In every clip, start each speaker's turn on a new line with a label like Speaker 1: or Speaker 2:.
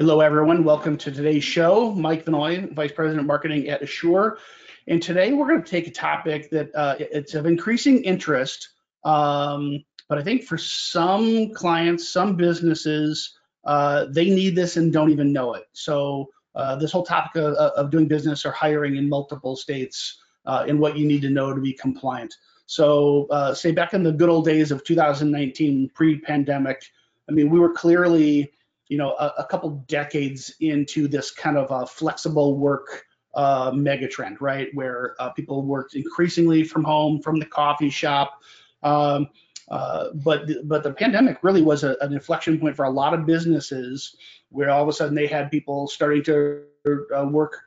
Speaker 1: Hello, everyone. Welcome to today's show. Mike Vanoy, Vice President of Marketing at Assure. And today we're going to take a topic that uh, it's of increasing interest, um, but I think for some clients, some businesses, uh, they need this and don't even know it. So uh, this whole topic of, of, doing business or hiring in multiple states uh, and what you need to know to be compliant. So uh, say back in the good old days of 2019, pre-pandemic, I mean, we were clearly you know, a, a couple decades into this kind of a flexible work uh, megatrend, right? Where uh, people worked increasingly from home, from the coffee shop. Um, uh, but but the pandemic really was a, an inflection point for a lot of businesses, where all of a sudden they had people starting to uh, work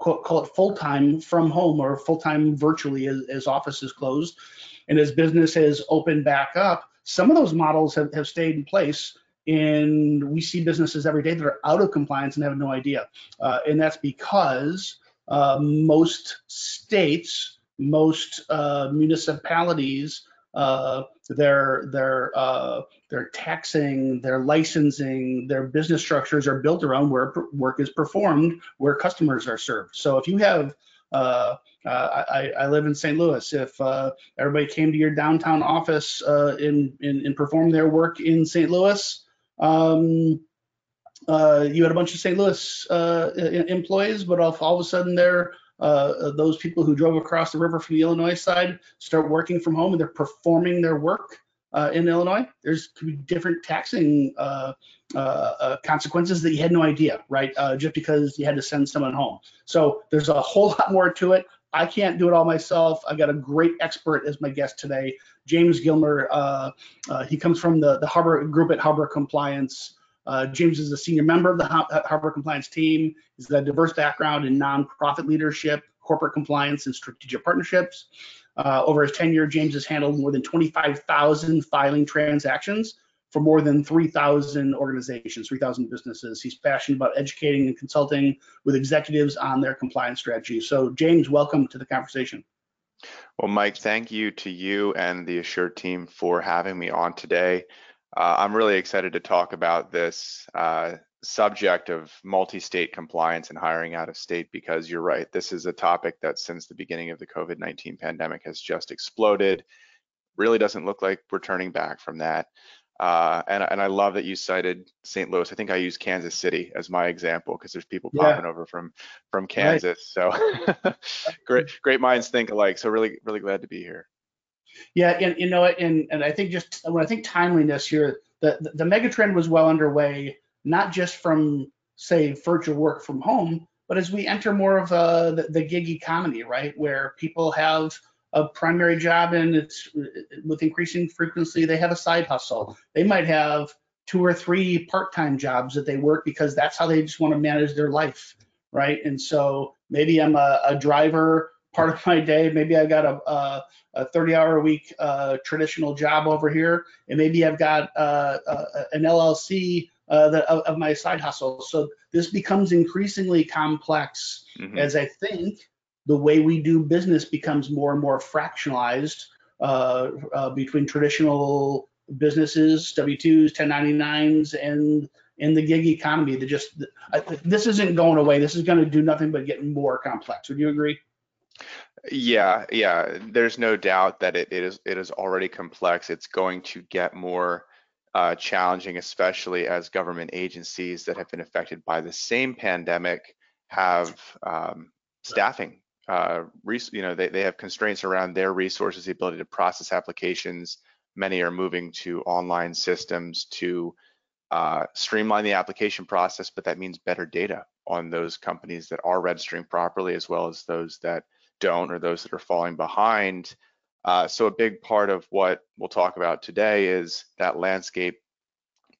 Speaker 1: call, call it full time from home or full time virtually as, as offices closed, and as business has opened back up, some of those models have, have stayed in place and we see businesses every day that are out of compliance and have no idea. Uh, and that's because uh, most states, most uh, municipalities, uh, their their uh, their taxing, their licensing, their business structures are built around where work is performed, where customers are served. So if you have uh, uh, I, I, live in St. Louis. If uh, everybody came to your downtown office uh, and, and performed their work in St. Louis, um, uh, you had a bunch of St. Louis uh, employees, but all, all, of a sudden there, uh, those people who drove across the river from the Illinois side start working from home and they're performing their work uh, in Illinois. There's different taxing uh, uh, consequences that you had no idea, right? just because you had to send someone home. So there's a whole lot more to it. I can't do it all myself. I've got a great expert as my guest today, James Gilmer. Uh, uh, he comes from the, the Harbor group at Harbor Compliance. Uh, James is a senior member of the Harbor Compliance team. He's got a diverse background in nonprofit leadership, corporate compliance, and strategic partnerships. Uh, over his tenure, James has handled more than 25,000 filing transactions for more than 3,000 organizations, 3,000 businesses. He's passionate about educating and consulting with executives on their compliance strategy. So, James, welcome to the conversation.
Speaker 2: Well, Mike, thank you to you and the Assure team for having me on today. Uh, I'm really excited to talk about this uh, subject of multi-state compliance and hiring out of state because you're right. This is a topic that since the beginning of the COVID-19 pandemic has just exploded. Really doesn't look like we're turning back from that. Uh, and, and I love that you cited St. Louis. I think I use Kansas City as my example because there's people yeah. popping over from from Kansas. Right. So great great minds think alike. So really really glad to be here.
Speaker 1: Yeah, and you know, and and I think just when I think timeliness here, the the, the mega trend was well underway, not just from say virtual work from home, but as we enter more of uh, the, the gig economy, right, where people have a primary job and it's with increasing frequency they have a side hustle. They might have two or three part-time jobs that they work because that's how they just want to manage their life right? And so maybe i'm a, a driver part of my day. Maybe i've got a, a, a 30 hour a week uh, traditional job over here. And maybe i've got uh, uh, an llc uh, the, of, of, my side hustle. So this becomes increasingly complex mm-hmm. as i think the way we do business becomes more and more fractionalized uh, uh, between traditional businesses, W-2s, 1099s, and in the gig economy. That just this isn't going away. This is going to do nothing but get more complex. Would you agree?
Speaker 2: Yeah, yeah. There's no doubt that it, it is it is already complex. It's going to get more uh, challenging, especially as government agencies that have been affected by the same pandemic have um, staffing uh, you know, they, they have constraints around their resources, the ability to process applications. Many are moving to online systems to uh, streamline the application process, but that means better data on those companies that are registering properly, as well as those that don't or those that are falling behind. Uh, so a big part of what we'll talk about today is that landscape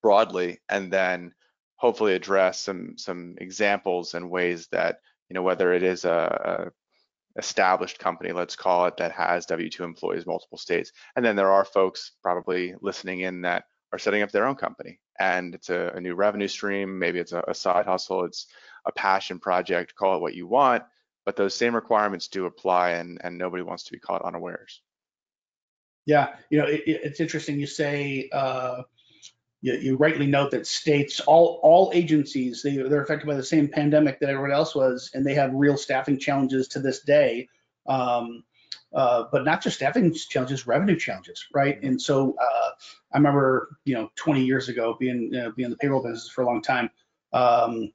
Speaker 2: broadly, and then hopefully address some some examples and ways that you know whether it is a, a established company, let's call it, that has W-2 employees, multiple states. And then there are folks probably listening in that are setting up their own company and it's a, a new revenue stream. Maybe it's a, a, side hustle, it's a passion project, call it what you want, but those same requirements do apply and, and nobody wants to be caught unawares.
Speaker 1: Yeah, you know, it, it's interesting you say uh, you, you rightly note that states, all all agencies, they they're affected by the same pandemic that everyone else was, and they have real staffing challenges to this day. Um, uh, but not just staffing challenges, revenue challenges, right? And so uh, I remember, you know, 20 years ago, being uh, being in the payroll business for a long time, um,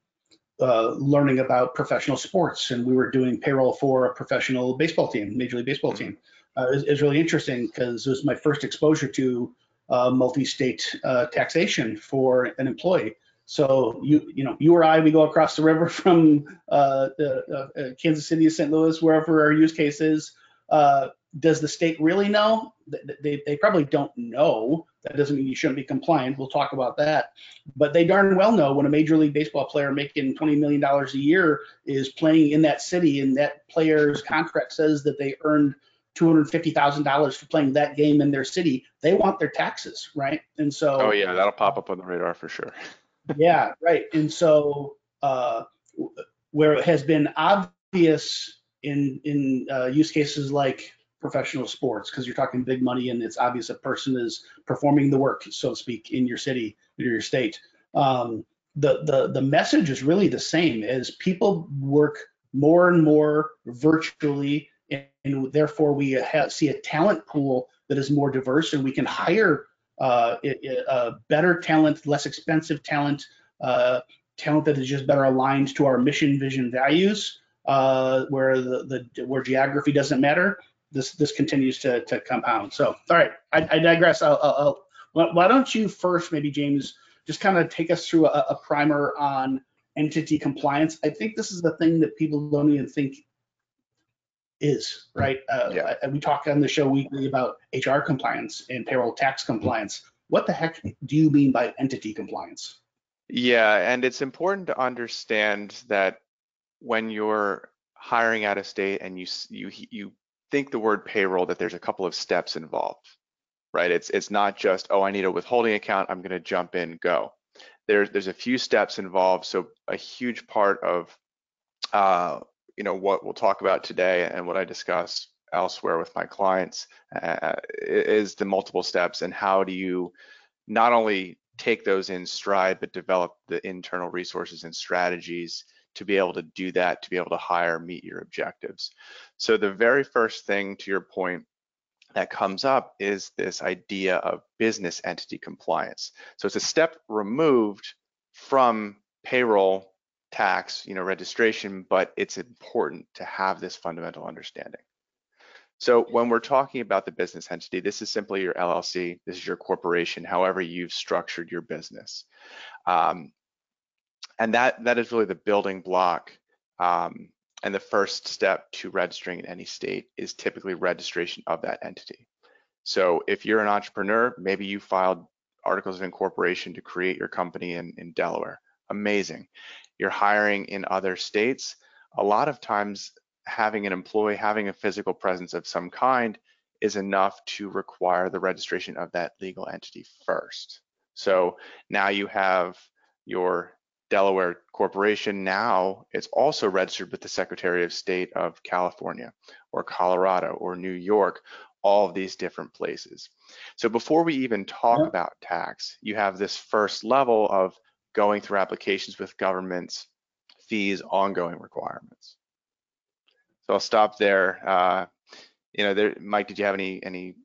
Speaker 1: uh, learning about professional sports, and we were doing payroll for a professional baseball team, Major League Baseball team. Uh, it, was really interesting because it was my first exposure to uh, multi-state uh, taxation for an employee. So you you know you or I we go across the river from uh, uh, Kansas City to St. Louis wherever our use case is. does the state really know? They, they probably don't know. That doesn't mean you shouldn't be compliant. We'll talk about that. But they darn well know when a Major League Baseball player making $20 million a year is playing in that city and that player's contract says that they earned $250,000 for playing that game in their city, they want their taxes, right? And so.
Speaker 2: Oh yeah, that'll pop up on the radar for sure.
Speaker 1: yeah, right. And so uh, where it has been obvious in in uh, use cases like professional sports, because you're talking big money and it's obvious a person is performing the work, so to speak, in your city or your state. Um, the the the message is really the same as people work more and more virtually and therefore we have, see a talent pool that is more diverse and we can hire uh, better talent, less expensive talent, uh, talent that is just better aligned to our mission, vision, values, uh, where the, the where geography doesn't matter. This this continues to, to compound. So, all right, I, I digress. I'll, I'll, I'll, why don't you first, maybe James, just kind of take us through a, a primer on entity compliance. I think this is the thing that people don't even think is, right? Uh, yeah. We talk on the show weekly about HR compliance and payroll tax compliance. What the heck do you mean by entity compliance?
Speaker 2: Yeah, and it's important to understand that when you're hiring out of state and you you you think the word payroll that there's a couple of steps involved, right? It's it's not just oh I need a withholding account I'm going to jump in go. There's there's a few steps involved. So a huge part of uh, you know what we'll talk about today and what I discuss elsewhere with my clients uh, is the multiple steps and how do you not only take those in stride but develop the internal resources and strategies to be able to do that to be able to hire meet your objectives. So the very first thing to your point that comes up is this idea of business entity compliance. So it's a step removed from payroll tax, you know, registration, but it's important to have this fundamental understanding. So when we're talking about the business entity, this is simply your LLC, this is your corporation, however you've structured your business. Um, and that, that is really the building block um, and the first step to registering in any state is typically registration of that entity. So if you're an entrepreneur, maybe you filed articles of incorporation to create your company in, in Delaware. Amazing you're hiring in other states, a lot of times having an employee having a physical presence of some kind is enough to require the registration of that legal entity first. So now you have your Delaware corporation. Now it's also registered with the Secretary of State of California or Colorado or New York, all of these different places. So before we even talk about tax, you have this first level of going through applications with governments, fees, ongoing requirements. So I'll stop there. Uh, you know, there, Mike, did you have any any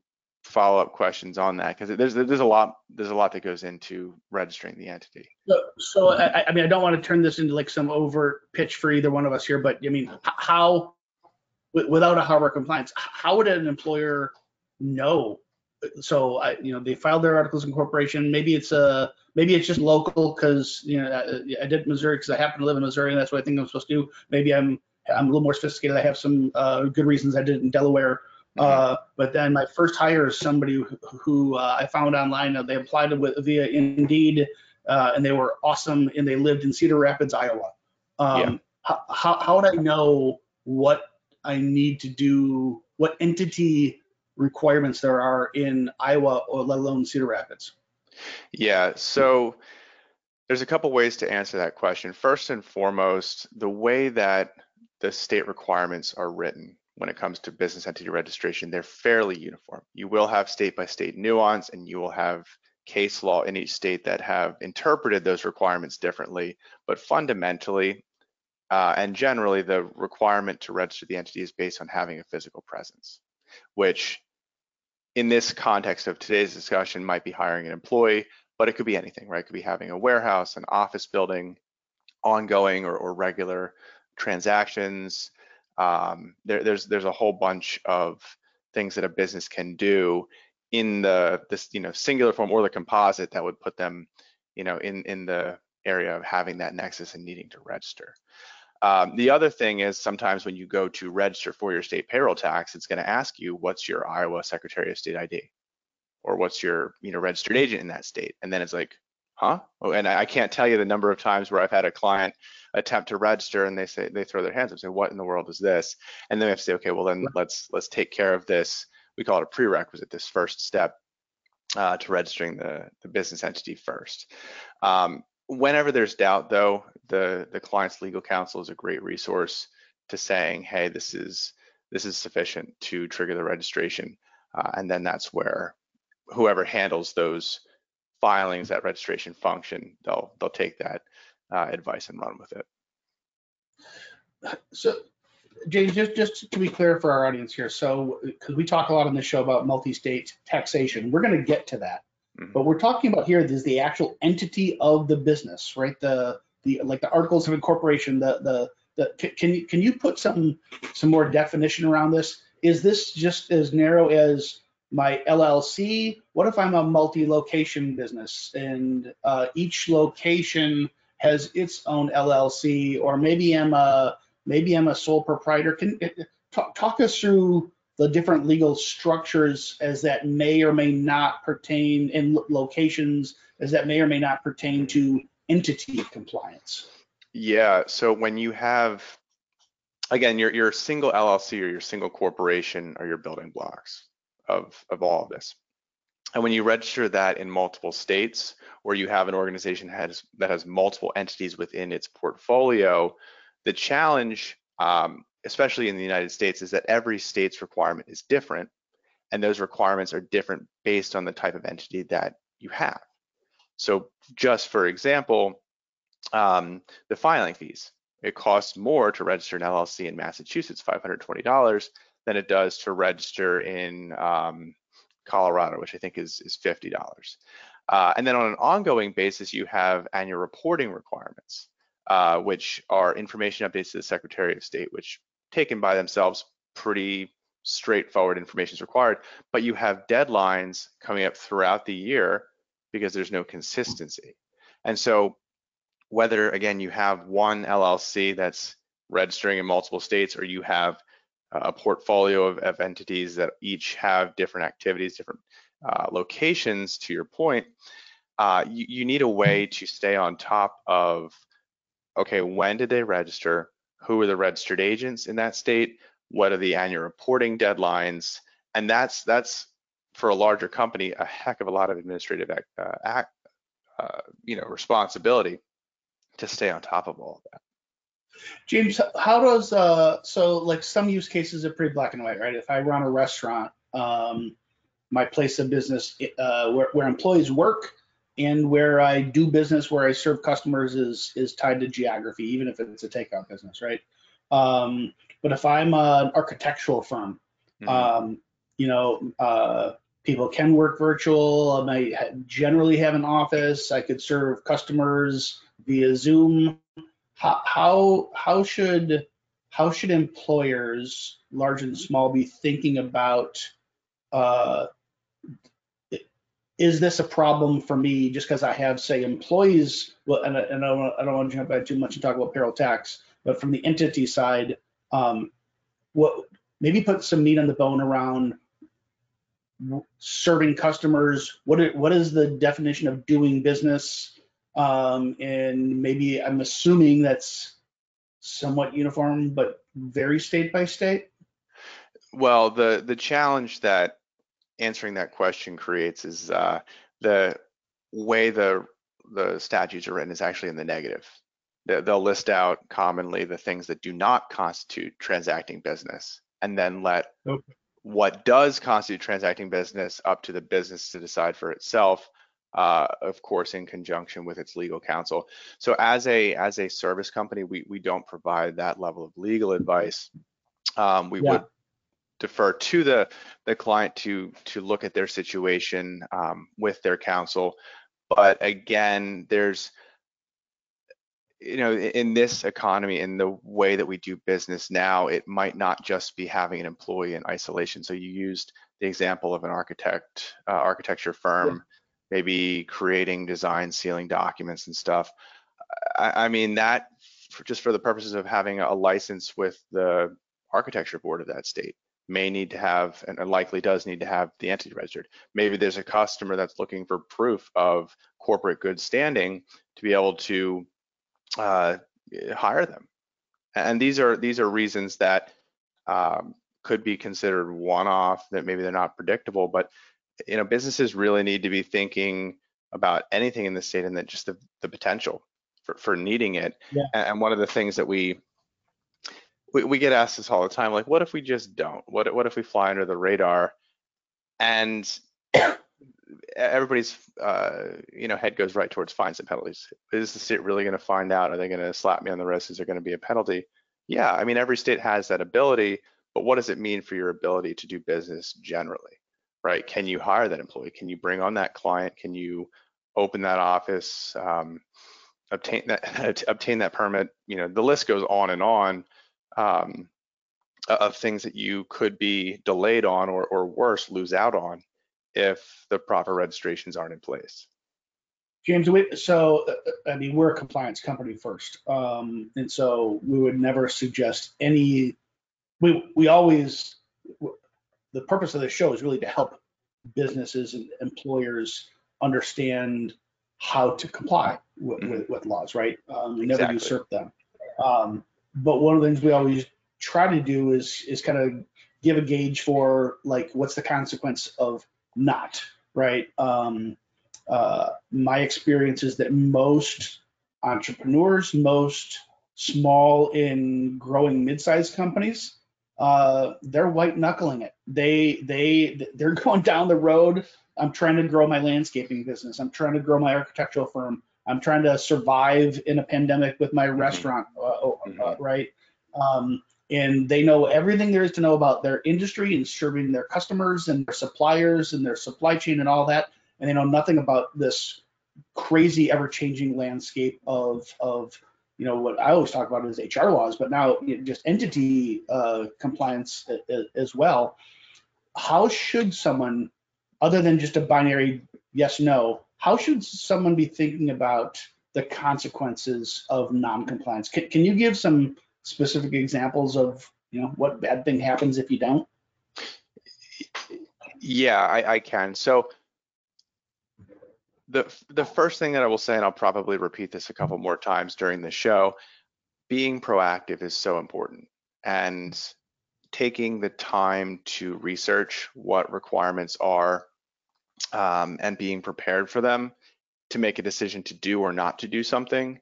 Speaker 2: follow-up questions on that? Because there's there's a lot there's a lot that goes into registering the entity.
Speaker 1: So, so I, I mean, I don't want to turn this into like some overt pitch for either one of us here, but I mean, how without a Harbor Compliance, how would an employer know so I, you know, they filed their articles of incorporation. Maybe it's a, maybe it's just local because you know I, I did Missouri because I happen to live in Missouri and that's what I think I'm supposed to do. Maybe I'm I'm a little more sophisticated. I have some uh, good reasons I did it in Delaware. Mm-hmm. Uh, but then my first hire is somebody who, who uh, I found online. They applied with via Indeed, uh, and they were awesome. And they lived in Cedar Rapids, Iowa. Um, yeah. how, how would I know what I need to do? What entity requirements there are in Iowa or let alone Cedar Rapids?
Speaker 2: Yeah, so there's a couple ways to answer that question. First and foremost, the way that the state requirements are written when it comes to business entity registration, they're fairly uniform. You will have state by state nuance and you will have case law in each state that have interpreted those requirements differently, but fundamentally uh, and generally the requirement to register the entity is based on having a physical presence, which in this context of today's discussion might be hiring an employee, but it could be anything, right? It could be having a warehouse, an office building, ongoing or, or regular transactions. Um, there, there's there's a whole bunch of things that a business can do in the this you know singular form or the composite that would put them you know in in the area of having that nexus and needing to register. Um, the other thing is sometimes when you go to register for your state payroll tax, it's going to ask you what's your Iowa Secretary of State ID or what's your you know registered agent in that state, and then it's like, huh? Oh, and I can't tell you the number of times where I've had a client attempt to register and they say they throw their hands up and say, what in the world is this? And then we have to say, okay, well then let's let's take care of this. We call it a prerequisite, this first step uh, to registering the, the business entity first. Um, whenever there's doubt though, the, the client's legal counsel is a great resource to saying, hey, this is this is sufficient to trigger the registration. Uh, and then that's where whoever handles those filings, that registration function, they'll they'll take that uh, advice and run with it.
Speaker 1: So, James, just just to be clear for our audience here, so because we talk a lot on this show about multi-state taxation, we're going to get to that. Mm-hmm. But we're talking about here is the actual entity of the business, right? The the like the articles of incorporation, the the the can you can you put some some more definition around this? Is this just as narrow as my LLC? What if I'm a multi-location business and uh, each location has its own LLC, or maybe I'm a maybe I'm a sole proprietor? Can talk, talk us through the different legal structures as that may or may not pertain in locations as that may or may not pertain to entity compliance.
Speaker 2: Yeah, so when you have again your your single LLC or your single corporation are your building blocks of of all of this. And when you register that in multiple states or you have an organization has, that has multiple entities within its portfolio, the challenge um, especially in the United States, is that every state's requirement is different, and those requirements are different based on the type of entity that you have. So just for example, um, the filing fees. It costs more to register an LLC in Massachusetts, $520, than it does to register in um, Colorado, which I think is, is $50. Uh, and then on an ongoing basis, you have annual reporting requirements, uh, which are information updates to the Secretary of State, which taken by themselves, pretty straightforward information is required, but you have deadlines coming up throughout the year because there's no consistency. And so whether again you have one LLC that's registering in multiple states or you have a portfolio of, of entities that each have different activities, different uh, locations to your point, uh, you, you need a way to stay on top of, okay, when did they register? Who are the registered agents in that state, what are the annual reporting deadlines, and that's that's for a larger company a heck of a lot of administrative uh, act, uh, you know, responsibility to stay on top of all of that.
Speaker 1: James, how does uh, so like some use cases are pretty black and white, right? If I run a restaurant, um, my place of business uh, where, where employees work and where I do business, where I serve customers is is tied to geography, even if it's a takeout business, right? Um, but if I'm an architectural firm, mm-hmm. um, you know, uh, people can work virtual. I might generally have an office. I could serve customers via Zoom. How how, how should how should employers, large and small, be thinking about uh, is this a problem for me just because I have, say, employees? Well, and, and I, don't, I don't want to jump back too much and talk about payroll tax, but from the entity side, um, what maybe put some meat on the bone around serving customers. What is the definition of doing business? Um, and maybe I'm assuming that's somewhat uniform, but very state by state.
Speaker 2: Well, the the challenge that answering that question creates is uh, the way the the statutes are written is actually in the negative. They'll list out commonly the things that do not constitute transacting business, and then let okay. what does constitute transacting business up to the business to decide for itself uh, of course, in conjunction with its legal counsel. So as a as a service company, we we don't provide that level of legal advice. Um, we
Speaker 1: Yeah.
Speaker 2: would defer to the the client to to look at their situation um, with their counsel. But again, there's you know, in this economy, in the way that we do business now, it might not just be having an employee in isolation. So you used the example of an architect, uh, architecture firm, maybe creating design sealing documents and stuff. I, I mean, that for, just for the purposes of having a license with the architecture board of that state may need to have and likely does need to have the entity registered. Maybe there's a customer that's looking for proof of corporate good standing to be able to uh, hire them. And these are these are reasons that um, could be considered one-off, that maybe they're not predictable, but you know businesses really need to be thinking about anything in the state and that just the, the potential for, for needing it.
Speaker 1: Yeah.
Speaker 2: And, and one of the things that we, we we get asked this all the time, like what if we just don't? What what if we fly under the radar? And everybody's uh, you know head goes right towards fines and penalties. Is the state really going to find out? Are they going to slap me on the wrist? Is there going to be a penalty? Yeah, I mean every state has that ability, but what does it mean for your ability to do business generally? Right? Can you hire that employee? Can you bring on that client? Can you open that office? Um, obtain that obtain that permit? You know the list goes on and on. Um, of things that you could be delayed on or, or worse lose out on if the proper registrations aren't in place.
Speaker 1: James, we, so, uh, I mean, we're a compliance company first. Um, and so we would never suggest any, we, we always, the purpose of the show is really to help businesses and employers understand how to comply with,
Speaker 2: Mhm.
Speaker 1: with, with laws, right? Um, we never
Speaker 2: Exactly.
Speaker 1: usurp them. Um, but one of the things we always try to do is, is kind of give a gauge for like, what's the consequence of not, right? Um, uh, my experience is that most entrepreneurs, most small and growing mid-sized companies, uh, they're white knuckling it. They they they're going down the road. I'm trying to grow my landscaping business. I'm trying to grow my architectural firm. I'm trying to survive in a pandemic with my restaurant, uh, uh, right? Um, and they know everything there is to know about their industry and serving their customers and their suppliers and their supply chain and all that and they know nothing about this crazy ever-changing landscape of of you know what I always talk about is HR laws, but now you know, just entity uh, compliance as well. How should someone, other than just a binary yes no, how should someone be thinking about the consequences of non-compliance? Can, can you give some specific examples of you know what bad thing happens if you don't?
Speaker 2: Yeah, I, I can. So the the first thing that I will say, and I'll probably repeat this a couple more times during the show, being proactive is so important. And taking the time to research what requirements are um, and being prepared for them to make a decision to do or not to do something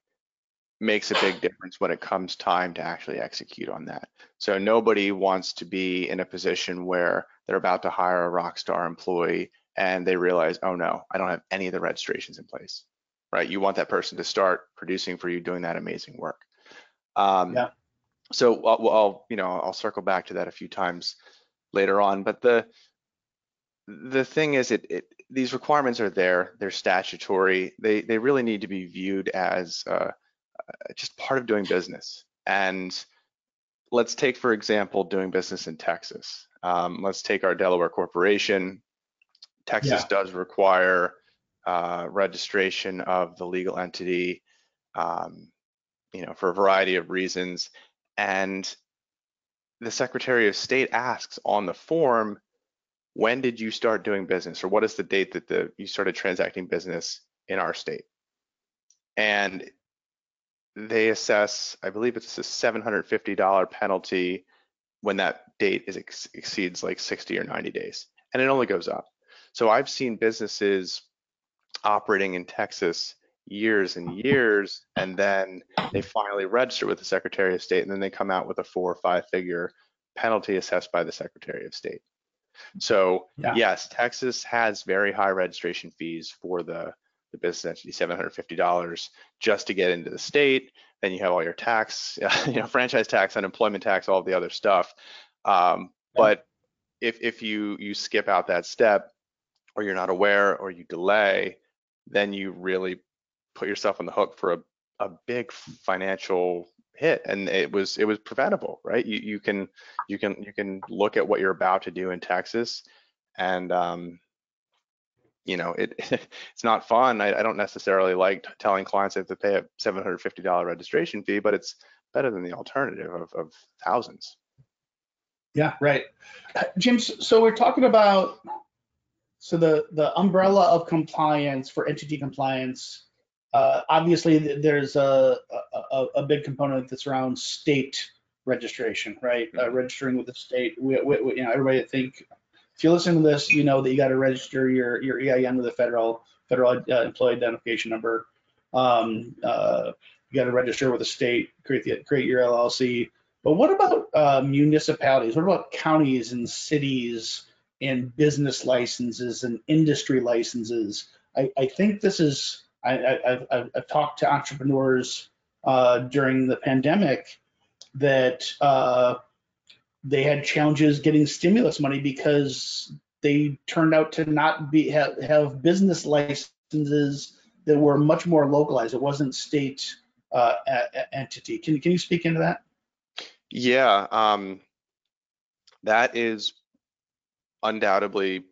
Speaker 2: makes a big difference when it comes time to actually execute on that. So nobody wants to be in a position where they're about to hire a rock star employee and they realize, oh no, I don't have any of the registrations in place, right? You want that person to start producing for you, doing that amazing work. Um,
Speaker 1: Yeah.
Speaker 2: So I'll, I'll, you know, I'll circle back to that a few times later on, but the the thing is, it, it these requirements are there. They're statutory. They they really need to be viewed as uh, just part of doing business. And let's take, for example, doing business in Texas. Um, let's take our Delaware corporation. Texas
Speaker 1: Yeah.
Speaker 2: does require uh, registration of the legal entity, um, you know, for a variety of reasons. And the Secretary of State asks on the form, when did you start doing business, or what is the date that the you started transacting business in our state? And they assess, I believe it's a $750 penalty when that date is ex- exceeds like 60 or 90 days, and it only goes up. So I've seen businesses operating in Texas years and years, and then they finally register with the Secretary of State, and then they come out with a four or five figure penalty assessed by the Secretary of State. So
Speaker 1: Yeah.
Speaker 2: yes, Texas has very high registration fees for the the business entity, seven hundred fifty dollars just to get into the state. Then you have all your tax, you know, franchise tax, unemployment tax, all the other stuff. Um,
Speaker 1: Yeah.
Speaker 2: But if if you you skip out that step, or you're not aware, or you delay, then you really put yourself on the hook for a a big financial hit and it was it was preventable right? You you can you can you can look at what you're about to do in texas and um you know it it's not fun. I, I don't necessarily like telling clients they have to pay a $750 registration fee but it's better than the alternative of, of thousands.
Speaker 1: Yeah, right. Jim, so we're talking about, so the, the umbrella of compliance for entity compliance, uh, obviously there's a, a, a- big component that's around state registration, right? Uh,
Speaker 2: Mhm.
Speaker 1: registering with the state. We, we, we- you know, everybody think, if you listen to this, you know that you got to register your, your EIN with a federal, federal uh, employee identification number. Um, uh, you got to register with the state, create the, create your LLC. But what about uh, municipalities? What about counties and cities and business licenses and industry licenses? I, I think this is, I, I've talked to entrepreneurs uh, during the pandemic that uh, they had challenges getting stimulus money because they turned out to not be have, have business licenses that were much more localized. It wasn't state uh, a- a- entity. Can, can you speak into that?
Speaker 2: yeah um that is undoubtedly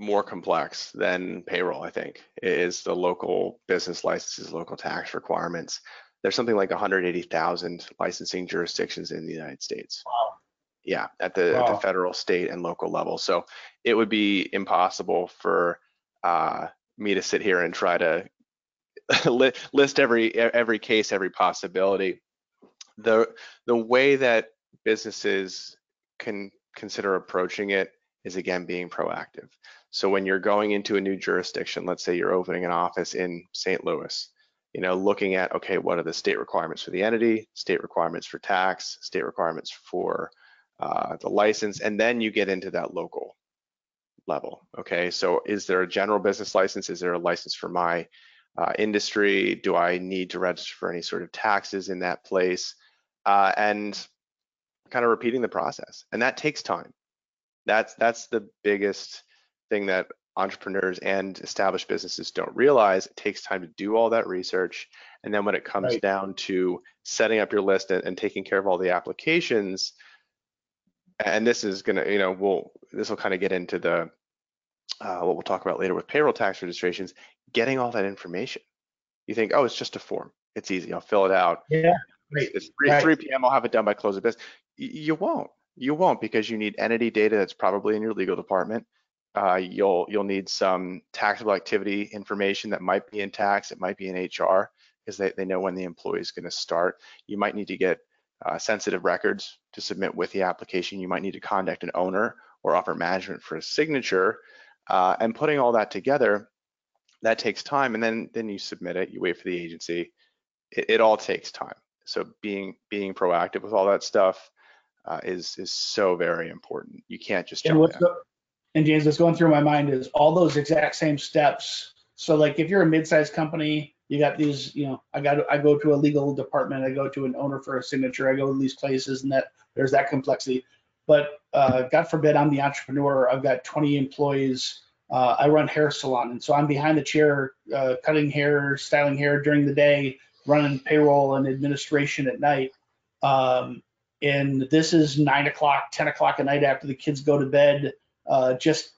Speaker 2: more complex than payroll i think is the local business licenses local tax requirements. There's something like 180000 licensing jurisdictions in the united states.
Speaker 1: Wow.
Speaker 2: yeah at the, at the federal state and local level. So it would be impossible for uh, me to sit here and try to li- list every every case every possibility. The the way that businesses can consider approaching it is again being proactive so when you're going into a new jurisdiction let's say you're opening an office in st louis you know looking at okay what are the state requirements for the entity state requirements for tax state requirements for uh, the license and then you get into that local level okay? So is there a general business license? Is there a license for my uh, industry? Do i need to register for any sort of taxes in that place? Uh, and kind of repeating the process. And that takes time. That's that's the biggest thing that entrepreneurs and established businesses don't realize it takes time to do all that research and then when it comes
Speaker 1: Right.
Speaker 2: down to setting up your list and, and taking care of all the applications and this is gonna you know we'll this will kind of get into the uh, what we'll talk about later with payroll tax registrations getting all that information you think oh it's just a form it's easy i'll fill it out
Speaker 1: Yeah,
Speaker 2: it's,
Speaker 1: right,
Speaker 2: it's 3,
Speaker 1: right.
Speaker 2: 3 p.m. I'll have it done by close of business. You won't. You won't because you need entity data that's probably in your legal department. Uh, you'll you'll need some taxable activity information that might be in tax. It might be in HR because they, they know when the employee is going to start. You might need to get uh, sensitive records to submit with the application. You might need to contact an owner or offer management for a signature. Uh, and putting all that together, that takes time. And then then you submit it. You wait for the agency. It, it all takes time so being being proactive with all that stuff uh, is is so very important. You can't just
Speaker 1: And
Speaker 2: jump
Speaker 1: what's
Speaker 2: in.
Speaker 1: go- and James, what's going through my mind is all those exact same steps. So like if you're a mid-sized company, you got these, you know, I got I go to a legal department, I go to an owner for a signature, I go to these places and that there's that complexity. But uh, God forbid I'm the entrepreneur, I've got 20 employees, uh, I run hair salon. And so I'm behind the chair, uh, cutting hair, styling hair during the day, running payroll and administration at night. Um, and this is nine o'clock, 10 o'clock at night after the kids go to bed. Uh, just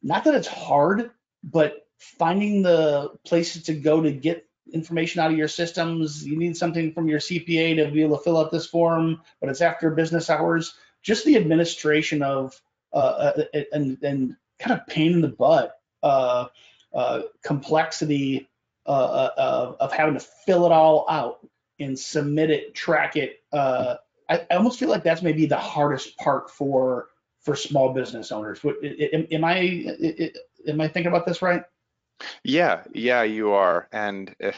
Speaker 1: not that it's hard, but finding the places to go to get information out of your systems. You need something from your CPA to be able to fill out this form, but it's after business hours. Just the administration of uh, uh, and and kind of pain in the butt, uh, uh, complexity uh, uh, of, having to fill it all out and submit it, track it. I, I almost feel like that's maybe the hardest part for for small business owners. Am, I am I thinking about this right?
Speaker 2: Yeah, yeah, you are, and it,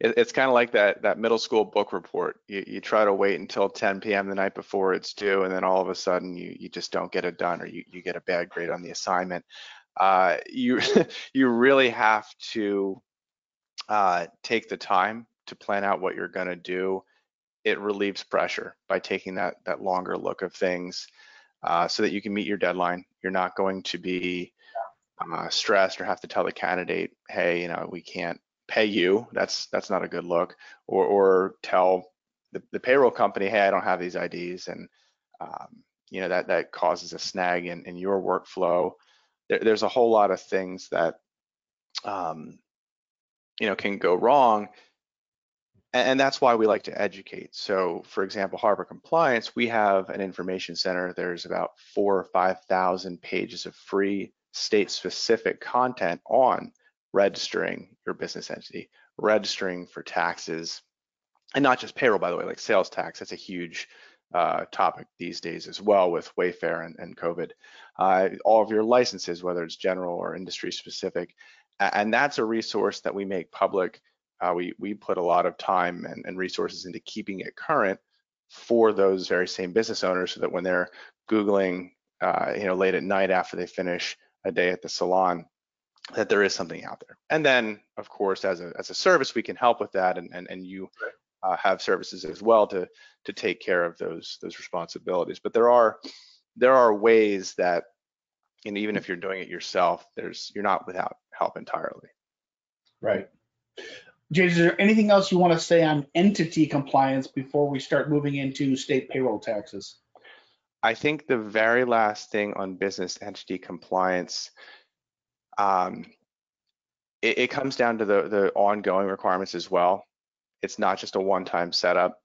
Speaker 2: it's kind of like that that middle school book report. You you try to wait until 10 p.m. the night before it's due, and then all of a sudden you you just don't get it done, or you you get a bad grade on the assignment. Uh, you you really have to uh, take the time to plan out what you're going to do. It relieves pressure by taking that that longer look of things, uh, so that you can meet your deadline. You're not going to be uh, stressed or have to tell the candidate, hey, you know, we can't pay you. That's that's not a good look. Or or tell the, the payroll company, hey, I don't have these IDs, and um, you know that that causes a snag in, in your workflow. There, there's a whole lot of things that um, you know can go wrong and that's why we like to educate. So for example, Harbor Compliance, we have an information center. There's about four or 5,000 pages of free state specific content on registering your business entity, registering for taxes, and not just payroll, by the way, like sales tax. That's a huge uh, topic these days as well with Wayfair and, and COVID. Uh, all of your licenses, whether it's general or industry specific, and that's a resource that we make public. Uh, we we put a lot of time and, and resources into keeping it current for those very same business owners, so that when they're googling, uh, you know, late at night after they finish a day at the salon that there is something out there. And then, of course, as a as a service, we can help with that, and and and you uh, have services as well to to take care of those those responsibilities. But there are there are ways that, and even if you're doing it yourself, there's you're not without help entirely.
Speaker 1: Right. James, is there anything else you want to say on entity compliance before we start moving into state payroll taxes?
Speaker 2: I think the very last thing on business entity compliance, um, it, it, comes down to the, the ongoing requirements as well. It's not just a one-time setup.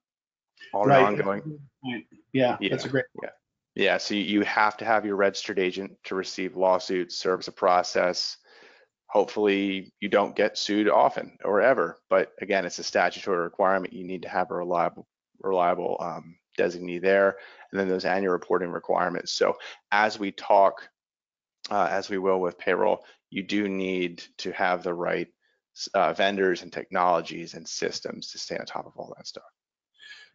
Speaker 1: All right. ongoing. Yeah, yeah, that's a great.
Speaker 2: Yeah, yeah. So you have to have your registered agent to receive lawsuits, service a process. Hopefully, you don't get sued often or ever. But again, it's a statutory requirement. You need to have a reliable, reliable um, designee there, and then those annual reporting requirements. So as we talk, uh, as we will with payroll, you do need to have the right uh, vendors and technologies and systems to stay on top of all that stuff.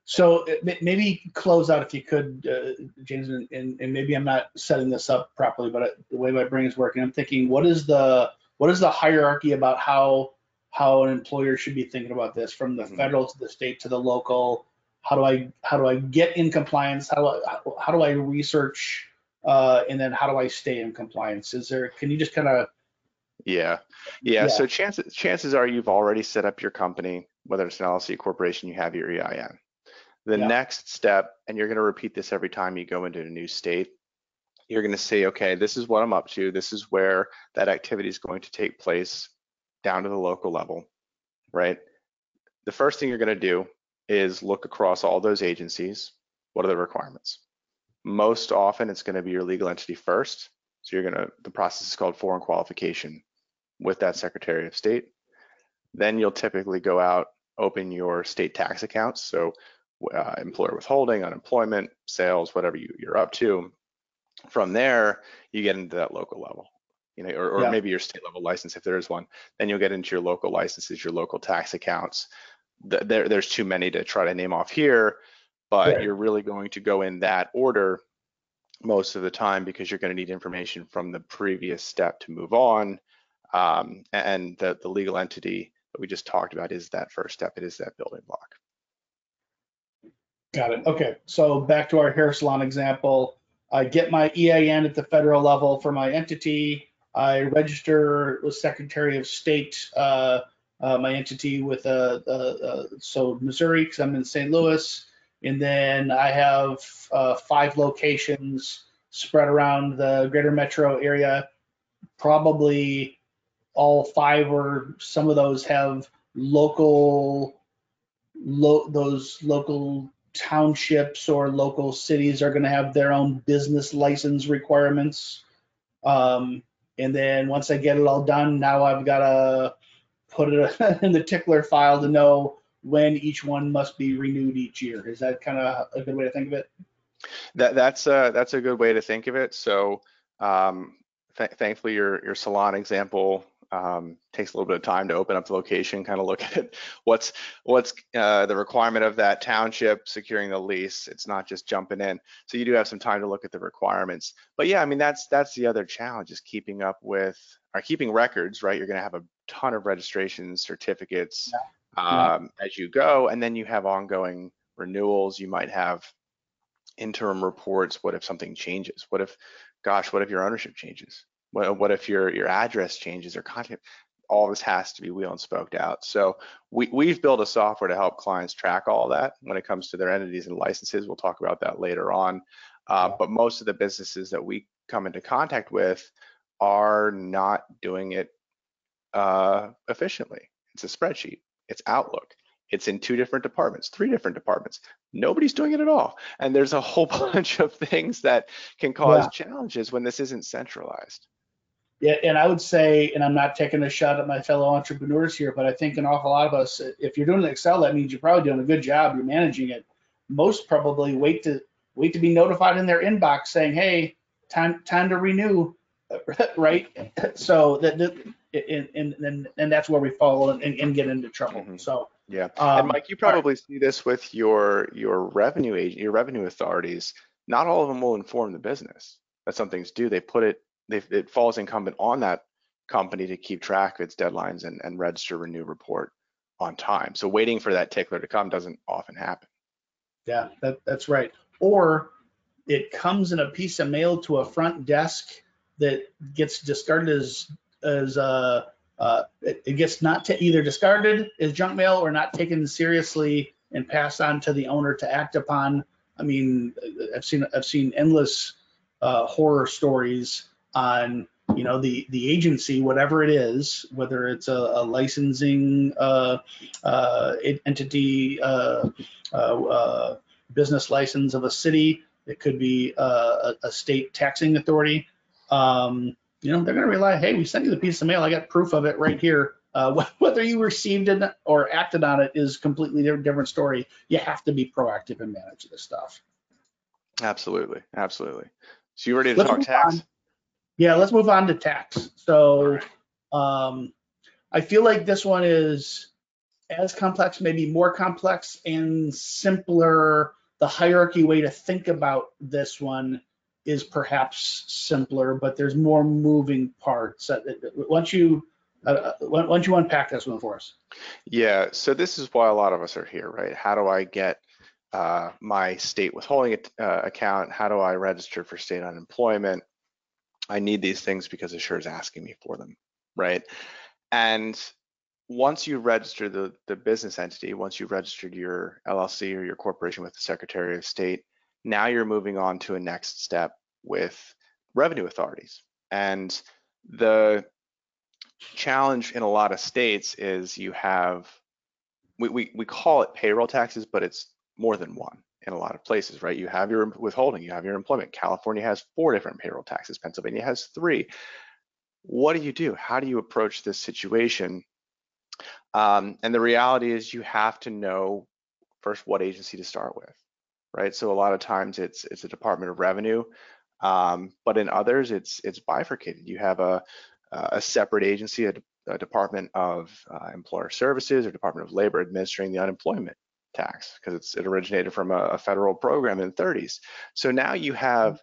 Speaker 1: So maybe close out if you could, uh, James, and, and, maybe I'm not setting this up properly, but the way my brain is working, I'm thinking, what is the what is the hierarchy about how how an employer should be thinking about this, from the mm-hmm. federal to the state to the local? how do I how do I get in compliance? How do I how do I research uh, and then how do I stay in compliance? Is there can you just kind of
Speaker 2: yeah. yeah. Yeah. So chances chances are you've already set up your company, whether it's an LLC corporation, you have your EIN. The yeah. next step, and you're going to repeat this every time you go into a new state, you're going to say, okay, this is what I'm up to. This is where that activity is going to take place down to the local level, right? The first thing you're going to do is look across all those agencies. What are the requirements? Most often it's going to be your legal entity first. So you're going to, the process is called foreign qualification with that Secretary of State. Then you'll typically go out, open your state tax accounts. So uh, employer withholding, unemployment, sales, whatever you, you're up to. From there, you get into that local level you know, or, or yeah. maybe your state level license if there is one. Then you'll get into your local licenses, your local tax accounts th- there, there's too many to try to name off here, but right. you're really going to go in that order most of the time because you're going to need information from the previous step to move on. Um, and the, the legal entity that we just talked about is that first step. It is that building block.
Speaker 1: Got it. Okay. So back to our hair salon example. I get my EIN at the federal level for my entity. I register with Secretary of State uh, uh, my entity with uh, uh, uh so Missouri because I'm in St. Louis, and then I have uh, five locations spread around the greater metro area. Probably all five or some of those have local, lo- those local townships or local cities are going to have their own business license requirements. Um, and then once I get it all done, now I've got to put it in the tickler file to know when each one must be renewed each year. Is that kind of a good way to think of it?
Speaker 2: That that's a that's a good way to think of it. So um, th- thankfully your your salon example Um, takes a little bit of time to open up the location, kind of look at what's what's uh, the requirement of that township, securing the lease. It's not just jumping in. So you do have some time to look at the requirements. But yeah, I mean that's that's the other challenge is keeping up with or keeping records, right? You're going to have a ton of registrations, certificates
Speaker 1: Yeah.
Speaker 2: um, as you go, and then you have ongoing renewals. You might have interim reports. What if something changes? What if, gosh, what if your ownership changes? What, what if your your address changes or content? All this has to be wheel and spoked out. So we, we've built a software to help clients track all that when it comes to their entities and licenses. We'll talk about that later on. Uh, but most of the businesses that we come into contact with are not doing it uh, efficiently. It's a spreadsheet. It's Outlook. It's in two different departments, three different departments. Nobody's doing it at all. And there's a whole bunch of things that can cause
Speaker 1: Yeah.
Speaker 2: challenges when this isn't centralized.
Speaker 1: Yeah, and I would say, and I'm not taking a shot at my fellow entrepreneurs here, but I think an awful lot of us, if you're doing Excel, that means you're probably doing a good job. You're managing it. Most probably wait to wait to be notified in their inbox saying, "Hey, time time to renew," right? So that, and, and and that's where we fall and, and get into trouble.
Speaker 2: Mhm.
Speaker 1: So
Speaker 2: Yeah.
Speaker 1: um,
Speaker 2: and Mike, you probably see this with your your revenue agent, your revenue authorities. Not all of them will inform the business that something's due. They put it, it falls incumbent on that company to keep track of its deadlines and, and register renew report on time. So waiting for that tickler to come doesn't often happen.
Speaker 1: Yeah, that, that's right. Or it comes in a piece of mail to a front desk that gets discarded as, as, uh, uh, it, it gets not to either discarded as junk mail or not taken seriously and passed on to the owner to act upon. I mean, I've seen, I've seen endless, uh, horror stories on, you know, the, the agency, whatever it is, whether it's a, a licensing, uh, uh, entity, uh, uh, uh, business license of a city. It could be uh, a, a state taxing authority. Um, you know, they're going to rely, hey, we sent you the piece of mail. I got proof of it right here. Uh, whether you received it or acted on it is completely different, different story. You have to be proactive and manage this stuff.
Speaker 2: Absolutely, absolutely. So you ready to
Speaker 1: Let's
Speaker 2: talk tax?
Speaker 1: on. Yeah, let's move on to tax. So um, I feel like this one is as complex, maybe more complex and simpler. The hierarchy way to think about this one is perhaps simpler, but there's more moving parts. Uh, Once you uh, uh, once you unpack this one for us.
Speaker 2: Yeah, so this is why a lot of us are here, right? How do I get uh, my state withholding uh, account? How do I register for state unemployment? I need these things because Asure is asking me for them, right? And once you register the, the business entity, once you've registered your LLC or your corporation with the Secretary of State, now you're moving on to a next step with revenue authorities. And the challenge in a lot of states is you have we, we, we call it payroll taxes, but it's more than one in a lot of places, right? You have your withholding, you have your employment. California has four different payroll taxes, Pennsylvania has three. What do you do? How do you approach this situation? Um, and the reality is you have to know first what agency to start with, right? So a lot of times it's it's a Department of Revenue, um, but in others it's it's bifurcated. You have a a separate agency, a, a Department of uh, Employer Services or Department of Labor administering the unemployment tax because it originated from a, a federal program in the 30s. So now you have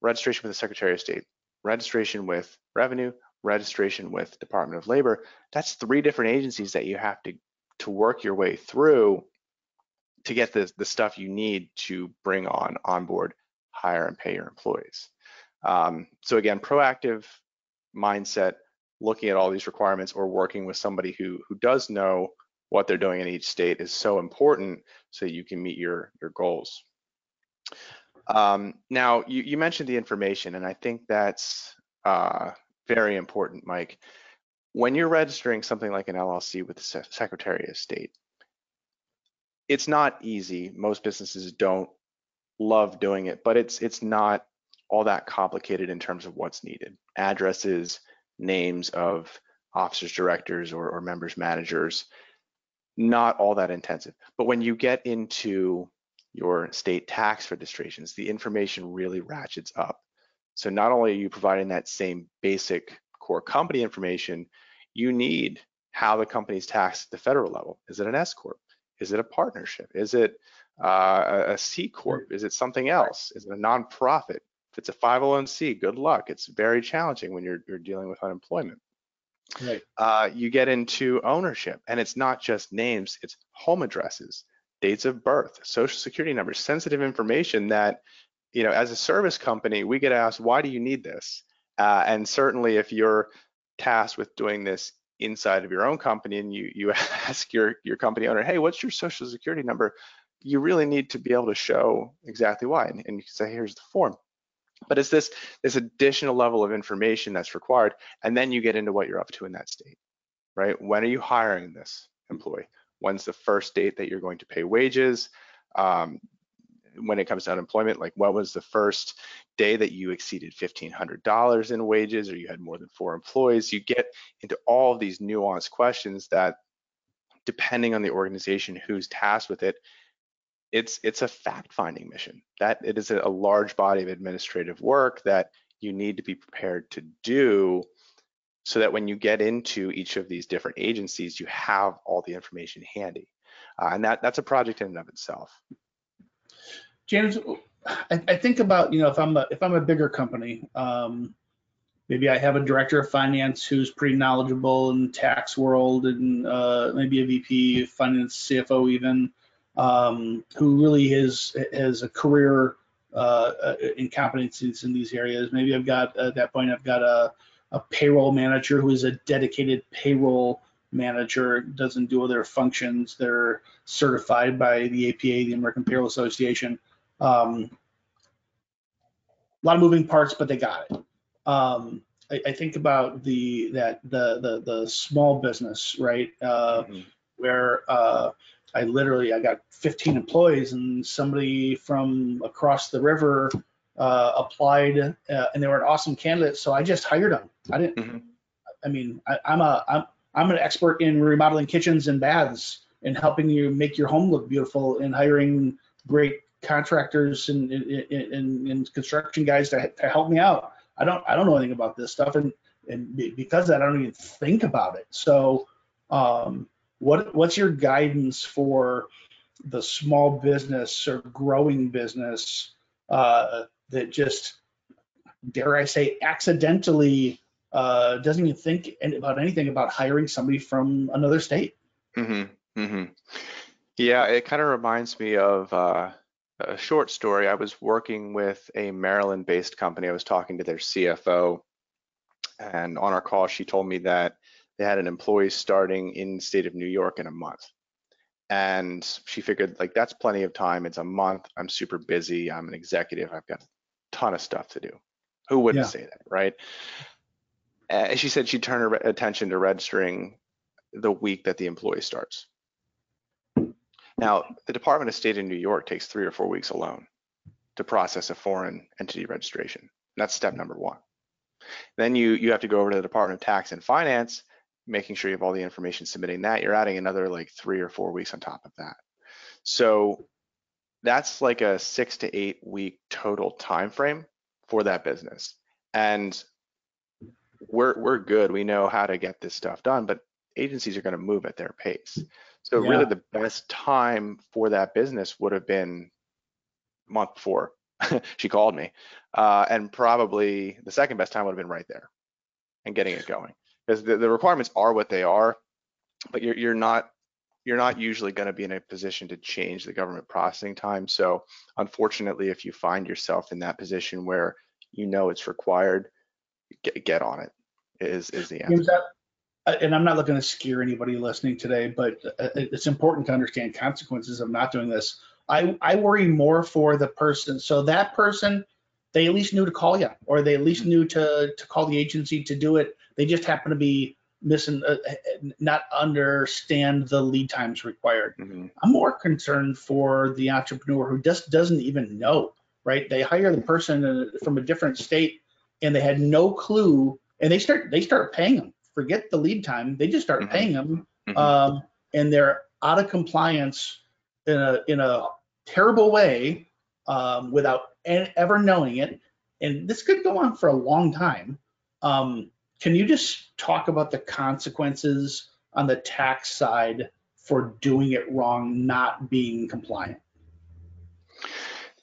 Speaker 2: registration with the Secretary of State, registration with Revenue, registration with Department of Labor. That's three different agencies that you have to to work your way through to get the the stuff you need to bring on onboard, hire and pay your employees. Um, so again, proactive mindset, looking at all these requirements or working with somebody who who does know what they're doing in each state is so important so you can meet your your goals. Um, now you, you mentioned the information and I think that's uh, very important, Mike. When you're registering something like an LLC with the Secretary of State, it's not easy. Most businesses don't love doing it, but it's it's not all that complicated in terms of what's needed. Addresses, names of officers, directors, or, or members, managers, not all that intensive. But when you get into your state tax registrations, the information really ratchets up. So not only are you providing that same basic core company information, you need how the company's taxed at the federal level. Is it an S corp? Is it a partnership? Is it uh, a C corp? Is it something else? Is it a nonprofit? If it's a 501c, good luck. It's very challenging when you're, you're dealing with unemployment.
Speaker 1: Right.
Speaker 2: Uh, you get into ownership, and it's not just names; it's home addresses, dates of birth, social security numbers, sensitive information that, you know, as a service company, we get asked, why do you need this? Uh, and certainly, if you're tasked with doing this inside of your own company and you you ask your your company owner, hey, what's your social security number? You really need to be able to show exactly why, and, and you can say, here's the form. But it's this this additional level of information that's required, and then you get into what you're up to in that state, right? When are you hiring this employee? When's the first date that you're going to pay wages? Um, when it comes to unemployment, like what was the first day that you exceeded $1,500 in wages or you had more than four employees? You get into all of these nuanced questions that depending on the organization who's tasked with it, it's it's a fact-finding mission. That it is a large body of administrative work that you need to be prepared to do so that when you get into each of these different agencies, you have all the information handy. Uh, and that that's a project in and of itself.
Speaker 1: James, I, I, think about you know if I'm a if I'm a bigger company, um, maybe I have a director of finance who's pretty knowledgeable in the tax world, and uh, maybe a VP finance, CFO even, um, who really has has a career uh, uh, in competencies in these areas. Maybe I've got at that point I've got a a payroll manager who is a dedicated payroll manager, doesn't do other functions. They're certified by the APA, the American Payroll Association. Um, a lot of moving parts, but they got it. Um, I, I, think about the that the the the small business, right? Uh, mm-hmm. Where uh, I literally I got 15 employees, and somebody from across the river uh, applied, uh, and they were an awesome candidate. So I just hired them. I didn't. Mm-hmm. I mean, I, I'm a I'm I'm an expert in remodeling kitchens and baths and helping you make your home look beautiful and hiring great contractors and, and, and construction guys to, to help me out. I don't I don't know anything about this stuff, and and because that I don't even think about it. So, um, what what's your guidance for the small business or growing business uh, that just dare I say accidentally uh, doesn't even think about anything about hiring somebody from another state?
Speaker 2: Mm-hmm. Mm-hmm. Yeah, it kind of reminds me of. Uh a short story. I was working with a Maryland based company. I was talking to their CFO, and on our call, she told me that they had an employee starting in the state of New York in a month. And she figured, like, that's plenty of time. It's a month. I'm super busy. I'm an executive. I've got a ton of stuff to do. Who wouldn't yeah. say that, right? And she said she'd turn her attention to registering the week that the employee starts. Now, the Department of State in New York takes three or four weeks alone to process a foreign entity registration. That's step number one. Then you you have to go over to the Department of Tax and Finance, making sure you have all the information, submitting that. You're adding another like three or four weeks on top of that. So that's like a six to eight week total time frame for that business. And we're we're good. We know how to get this stuff done, but agencies are going to move at their pace. So yeah. really the best time for that business would have been month before she called me. Uh, and probably the second best time would have been right there and getting it going. Because the, the requirements are what they are, but you're, you're not you're not usually going to be in a position to change the government processing time. So unfortunately, if you find yourself in that position where you know it's required, get, get on it is is the answer
Speaker 1: and I'm not looking to scare anybody listening today, but uh, it's important to understand consequences of not doing this. I, I worry more for the person. So that person, they at least knew to call you, or they at least knew to to call the agency to do it. They just happen to be missing, uh, not understand the lead times required. Mm-hmm. I'm more concerned for the entrepreneur who just doesn't even know. Right? They hire the person from a different state, and they had no clue, and they start they start paying them forget the lead time. They just start mm-hmm. paying them, mm-hmm. um, and they're out of compliance in a in a terrible way um, without ever knowing it. And this could go on for a long time. Um, can you just talk about the consequences on the tax side for doing it wrong, not being compliant?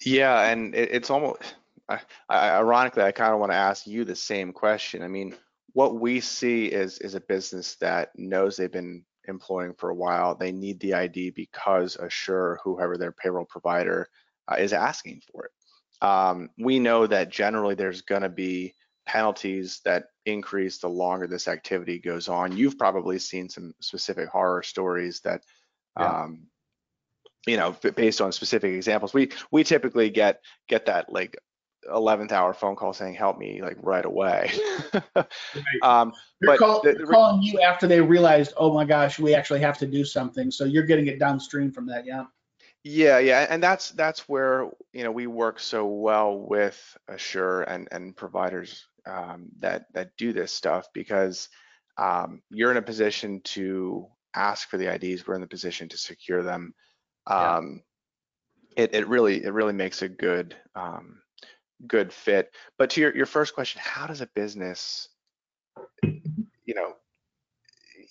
Speaker 2: Yeah, and it, it's almost I, I, ironically, I kind of want to ask you the same question. I mean, what we see is is a business that knows they've been employing for a while. They need the ID because Asure, whoever their payroll provider, uh, is asking for it. Um, we know that generally there's going to be penalties that increase the longer this activity goes on. You've probably seen some specific horror stories that, yeah. um, you know, based on specific examples. We we typically get get that like 11th hour phone call saying help me like right away
Speaker 1: right. um, they're, call, the, they're, calling you after they realized oh my gosh we actually have to do something so you're getting it downstream from that yeah
Speaker 2: yeah yeah and that's that's where you know we work so well with Asure and and providers um, that that do this stuff because um, you're in a position to ask for the ids we're in the position to secure them um, yeah. it, it really it really makes a good um, good fit. But to your, your first question, how does a business, you know,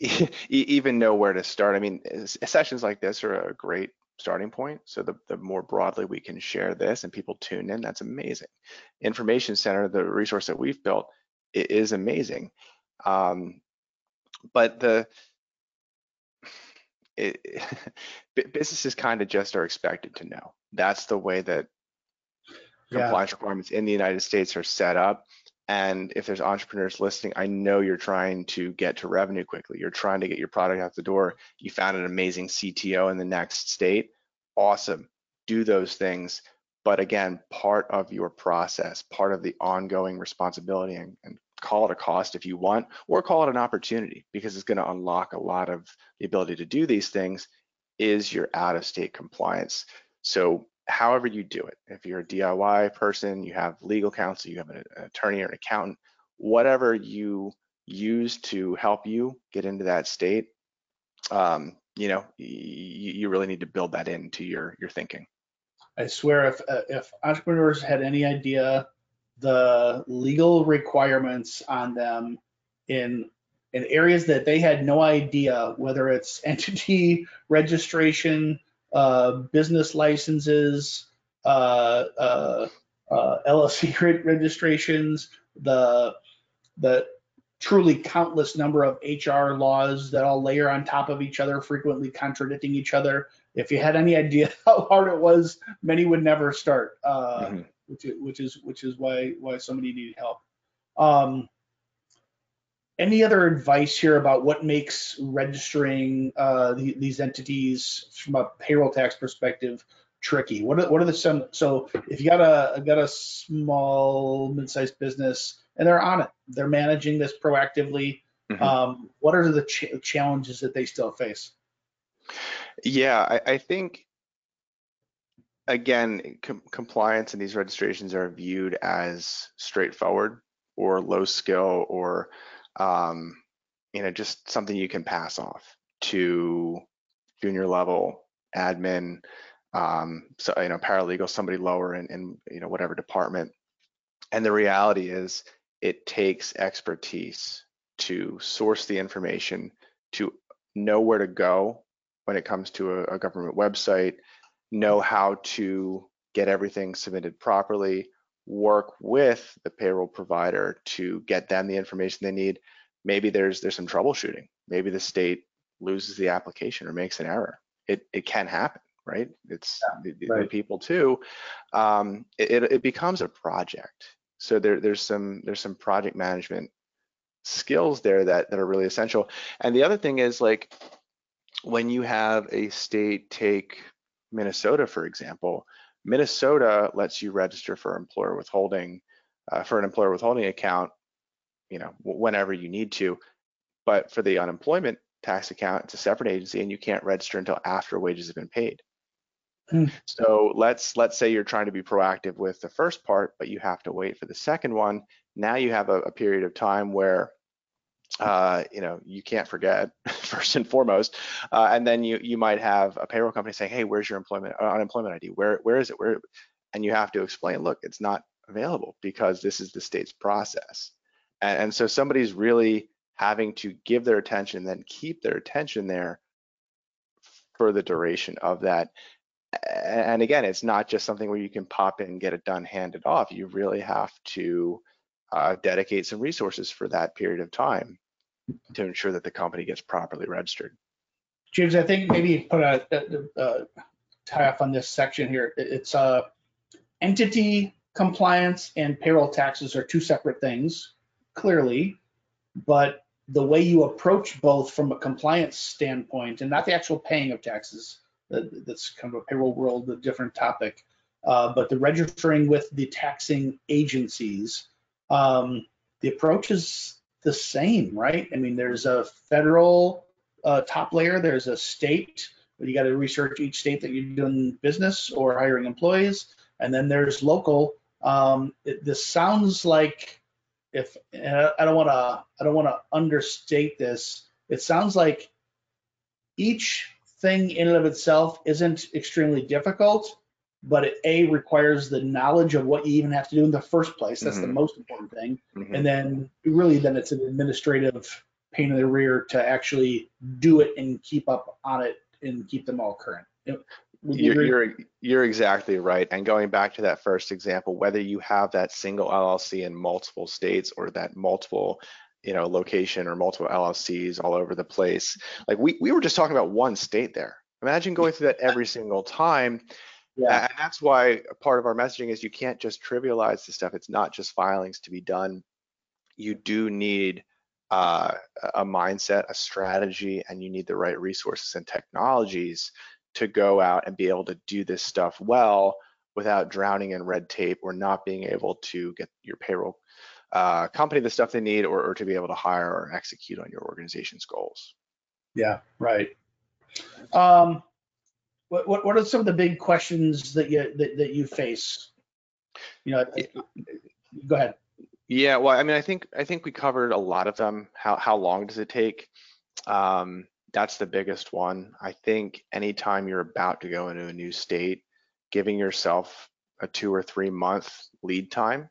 Speaker 2: even know where to start? I mean, sessions like this are a great starting point. So the, the more broadly we can share this and people tune in, that's amazing. Information Center, the resource that we've built, it is amazing. Um, but the it, businesses kind of just are expected to know. That's the way that compliance requirements in the United States are set up. And if there's entrepreneurs listening, I know you're trying to get to revenue quickly. You're trying to get your product out the door. You found an amazing CTO in the next state. Awesome. Do those things. But again, part of your process, part of the ongoing responsibility, and, and call it a cost if you want, or call it an opportunity because it's going to unlock a lot of the ability to do these things, is your out of state compliance. So however you do it. If you're a DIY person, you have legal counsel, you have an, attorney or an accountant, whatever you use to help you get into that state, um, you know, you, you really need to build that into your your thinking.
Speaker 1: I swear, if uh, if entrepreneurs had any idea the legal requirements on them in in areas that they had no idea, whether it's entity registration, business licenses, uh, uh, uh LLC registrations, the the truly countless number of HR laws that all layer on top of each other, frequently contradicting each other. If you had any idea how hard it was, many would never start, uh, mm-hmm. which, is, which is which is why why somebody needed help. Um, any other advice here about what makes registering uh, the, these entities from a payroll tax perspective tricky? What are, what are the some? So if you got a got a small mid-sized business and they're on it, they're managing this proactively. Mm-hmm. Um, what are the ch- challenges that they still face?
Speaker 2: Yeah, I, I think again, com- compliance and these registrations are viewed as straightforward or low skill or um, you know, just something you can pass off to junior level admin, um, so you know, paralegal, somebody lower in, in you know whatever department. And the reality is, it takes expertise to source the information, to know where to go when it comes to a, a government website, know how to get everything submitted properly, work with the payroll provider to get them the information they need. Maybe there's there's some troubleshooting. Maybe the state loses the application or makes an error. It it can happen, right? It's yeah, the, right. the, people too. Um, it, it becomes a project. So there there's some there's some project management skills there that that are really essential. And the other thing is like when you have a state take Minnesota, for example, Minnesota lets you register for employer withholding uh, for an employer withholding account, you know, whenever you need to. But for the unemployment tax account, it's a separate agency, and you can't register until after wages have been paid. Mm. So let's let's say you're trying to be proactive with the first part, but you have to wait for the second one. Now you have a, a period of time where uh, you know, you can't forget first and foremost. Uh, and then you you might have a payroll company saying, "Hey, where's your employment uh, unemployment ID? Where where is it? Where?" And you have to explain, "Look, it's not available because this is the state's process." And, and so somebody's really having to give their attention, then keep their attention there for the duration of that. And again, it's not just something where you can pop in get it done, hand it off. You really have to uh, dedicate some resources for that period of time to ensure that the company gets properly registered.
Speaker 1: James, I think maybe put a, a, a tie off on this section here. It- It's uh, entity compliance and payroll taxes are two separate things, clearly. But the way you approach both from a compliance standpoint and not the actual paying of taxes, that, that's kind of a payroll world, a different topic. Uh, but the registering with the taxing agencies, um, the approach is the same, right? I mean, there's a federal uh, top layer, there's a state, but you got to research each state that you're doing business or hiring employees, and then there's local. Um, it, this sounds like if I don't want to I don't want to understate this. It sounds like each thing in and of itself isn't extremely difficult, but it a requires the knowledge of what you even have to do in the first place. That's the
Speaker 2: Mhm.
Speaker 1: most important thing
Speaker 2: Mhm.
Speaker 1: and then really then it's an administrative pain in the rear to actually do it and keep up on it and keep them all current. You
Speaker 2: You're, you're you're exactly right. And going back to that first example, whether you have that single LLC in multiple states or that multiple, you know, location or multiple LLCs all over the place, like we we were just talking about one state there. Imagine going through that every single time.
Speaker 1: Yeah,
Speaker 2: And that's why part of our messaging is you can't just trivialize this stuff. It's not just filings to be done. You do need uh, a mindset, a strategy, and you need the right resources and technologies to go out and be able to do this stuff well without drowning in red tape or not being able to get your payroll uh, company the stuff they need or, or to be able to hire or execute on your organization's goals.
Speaker 1: yeah, right. Um, what, what, what are some of the big questions that you, that, that you face? You know, go ahead.
Speaker 2: Yeah, well, I mean, I think I think we covered a lot of them. How how long does it take? Um, that's the biggest one. I think anytime you're about to go into a new state, giving yourself a two or three month lead time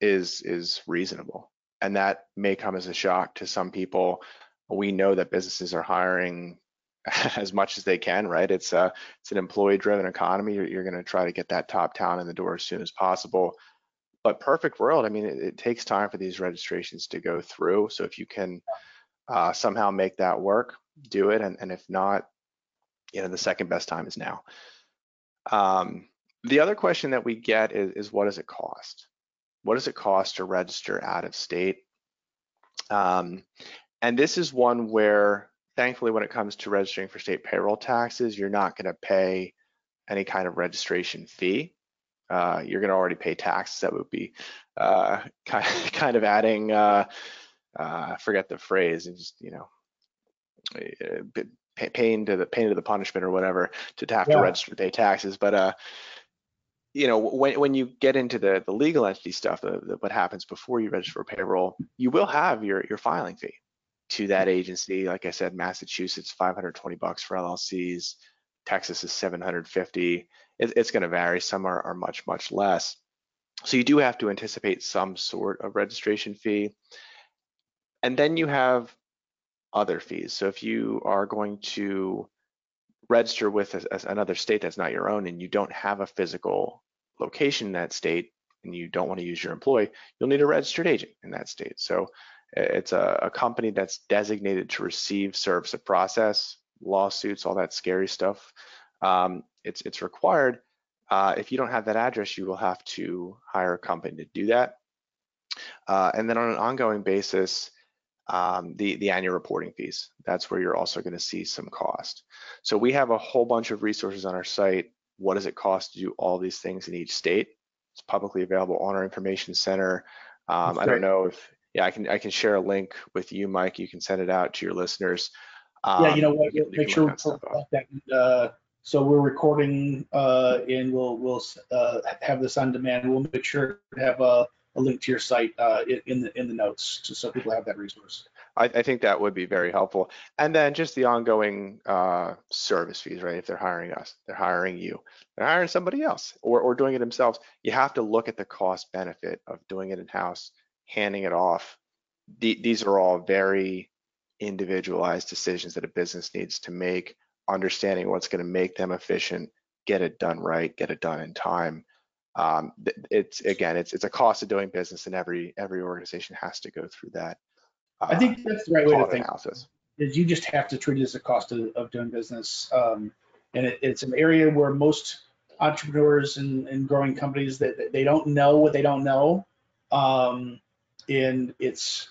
Speaker 2: is is reasonable, and that may come as a shock to some people. We know that businesses are hiring as much as they can, right? It's a it's an employee driven economy. You're, you're going to try to get that top talent in the door as soon as possible. But perfect world i mean it, it, takes time for these registrations to go through. So if you can uh, somehow make that work do it. And, and if not you know the second best time is now. Um, the other question that we get is, is what does it cost? What does it cost to register out of state? Um, and this is one where thankfully when it comes to registering for state payroll taxes you're not going to pay any kind of registration fee uh, you're going to already pay taxes. That would be uh, kind of, kind of adding, uh, uh, forget the phrase, just you know, pain to the pain to the punishment or whatever to have
Speaker 1: Yeah.
Speaker 2: to register to pay taxes. But uh, you know, when when you get into the the legal entity stuff, the, the, what happens before you register for payroll, you will have your your filing fee to that agency. Like I said, Massachusetts 520 bucks for LLCs. Texas is 750 it, it's going to vary. Some are, are much, much less. So you do have to anticipate some sort of registration fee. And then you have other fees. So if you are going to register with a, a, another state that's not your own and you don't have a physical location in that state and you don't want to use your employee, you'll need a registered agent in that state. So it's a, a company that's designated to receive service of process, lawsuits, all that scary stuff. Um, it's it's required. Uh, if you don't have that address, you will have to hire a company to do that. Uh, and then on an ongoing basis, um, the the annual reporting fees. That's where you're also going to see some cost. So we have a whole bunch of resources on our site. What does it cost to do all these things in each state? It's publicly available on our information center. Um, I don't know if yeah, I can I can share a link with you, Mike. You can send it out to your listeners. Um,
Speaker 1: Yeah, you know what,
Speaker 2: we can- we
Speaker 1: make sure,
Speaker 2: look that
Speaker 1: uh, so we're recording, uh, and we'll, we'll, uh, have this on demand. We'll make sure to have a, a link to your site, uh, in, in the, in the notes, just so people have that resource.
Speaker 2: I, I think that would be very helpful. And then just the ongoing uh, service fees, right? If they're hiring us, they're hiring you, they're hiring somebody else or, or doing it themselves. You have to look at the cost benefit of doing it in house handing it off. The, these are all very individualized decisions that a business needs to make, understanding what's going to make them efficient, get it done right, get it done in time. Um, it's again, it's it's a cost of doing business, and every every organization has to go through that.
Speaker 1: Uh, I think that's the right way to think.
Speaker 2: Analysis.
Speaker 1: Is you just have to treat it as a cost of, of doing business, um, and it, it's an area where most entrepreneurs and, and growing companies that, they don't know what they don't know, um, and it's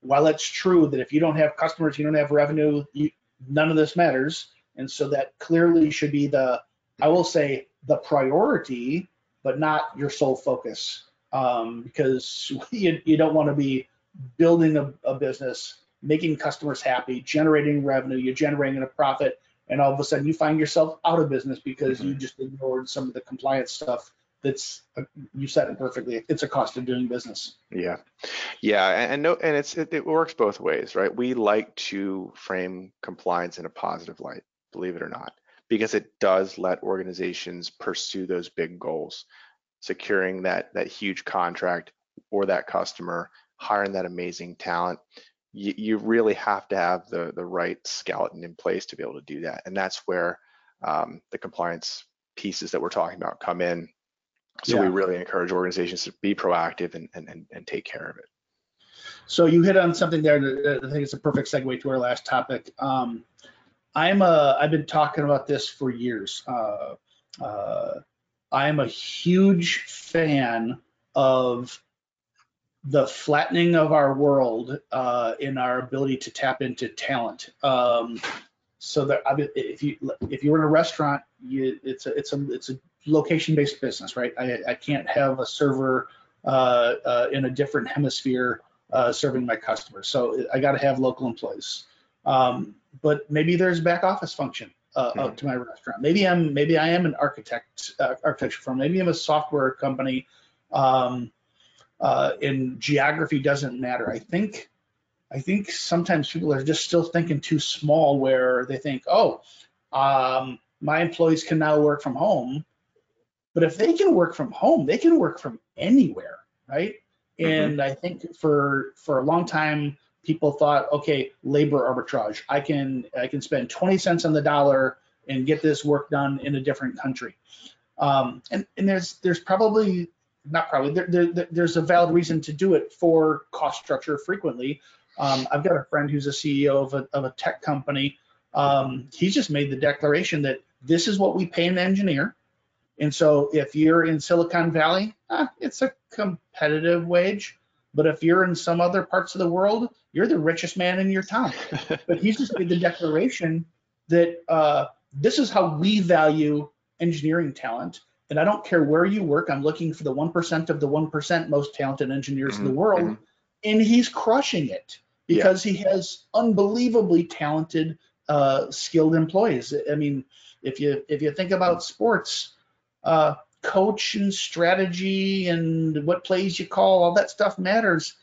Speaker 1: while it's true that if you don't have customers, you don't have revenue, you, none of this matters. And so that clearly should be the, I will say, the priority, but not your sole focus. Um, because you, you don't want to be building a, a business, making customers happy, generating revenue, you're generating a profit, and all of a sudden you find yourself out of business because mm-hmm. you just ignored some of the compliance stuff that's uh, you said it perfectly it's a cost of doing business.
Speaker 2: Yeah. Yeah and, and no and it's it, it, works both ways right? We like to frame compliance in a positive light believe it or not because it does let organizations pursue those big goals. Securing that that huge contract or that customer hiring that amazing talent you, you really have to have the the right skeleton in place to be able to do that. And that's where um, the compliance pieces that we're talking about come in so yeah. we really encourage organizations to be proactive and, and, and, and, take care of it.
Speaker 1: So you hit on something there that I think it's a perfect segue to our last topic. Um, I'm a, I've been talking about this for years. Uh, uh, I am a huge fan of the flattening of our world uh, in our ability to tap into talent. Um, so that if you if you're in a restaurant, you, it's a it's a it's a location-based business, right? I, I can't have a server uh, uh, in a different hemisphere uh, serving my customers. So I got to have local employees. Um, but maybe there's back office function uh, mm-hmm. to my restaurant. Maybe I'm maybe I am an architect uh, architecture firm. Maybe I'm a software company. Um, uh, and geography doesn't matter. I think I think sometimes people are just still thinking too small, where they think, oh, um, my employees can now work from home but if they can work from home, they can work from anywhere, right? Mm-hmm. And I think for for a long time, people thought, okay, labor arbitrage. I can I can spend 20 cents on the dollar and get this work done in a different country. Um, and and there's there's probably not probably there, there, there's a valid reason to do it for cost structure frequently. Um, I've got a friend who's a CEO of a, of a tech company. Um, he's just made the declaration that this is what we pay an engineer. And so if you're in Silicon Valley, eh, it's a competitive wage. But if you're in some other parts of the world, you're the richest man in your town. but he's just made the declaration that uh, this is how we value engineering talent. And I don't care where you work, I'm looking for the 1% of the 1% most talented engineers mm-hmm. in the mm-hmm. world. Mm-hmm. And he's crushing it because yeah. he has unbelievably talented, uh, skilled employees. I mean, if you if you think about sports, uh, coach and strategy and what plays you call, all that stuff matters.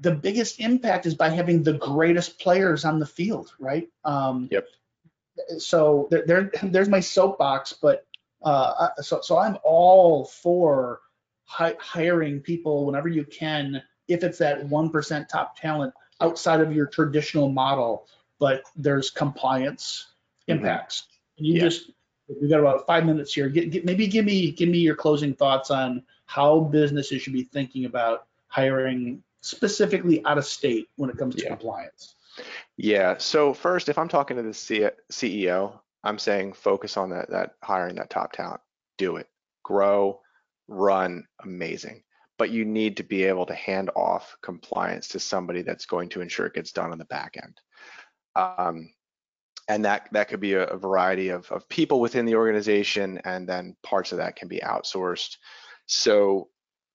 Speaker 1: The biggest impact is by having the greatest players on the field, right? Um,
Speaker 2: yep.
Speaker 1: So there, there, there's my soapbox, but uh, so, so I'm all for hi- hiring people whenever you can, if it's that 1% top talent outside of your traditional model, but there's compliance mm-hmm. impacts. Mm-hmm. You yeah. just we've got about five minutes here. Get, get, maybe give me give me your closing thoughts on how businesses should be thinking about hiring specifically out of state when it comes to yeah. compliance.
Speaker 2: Yeah. So first, if I'm talking to the CEO, I'm saying focus on that that hiring that top talent. Do it. Grow, run, amazing. But you need to be able to hand off compliance to somebody that's going to ensure it gets done on the back end. Um, and that that could be a, a variety of, of people within the organization and then parts of that can be outsourced. So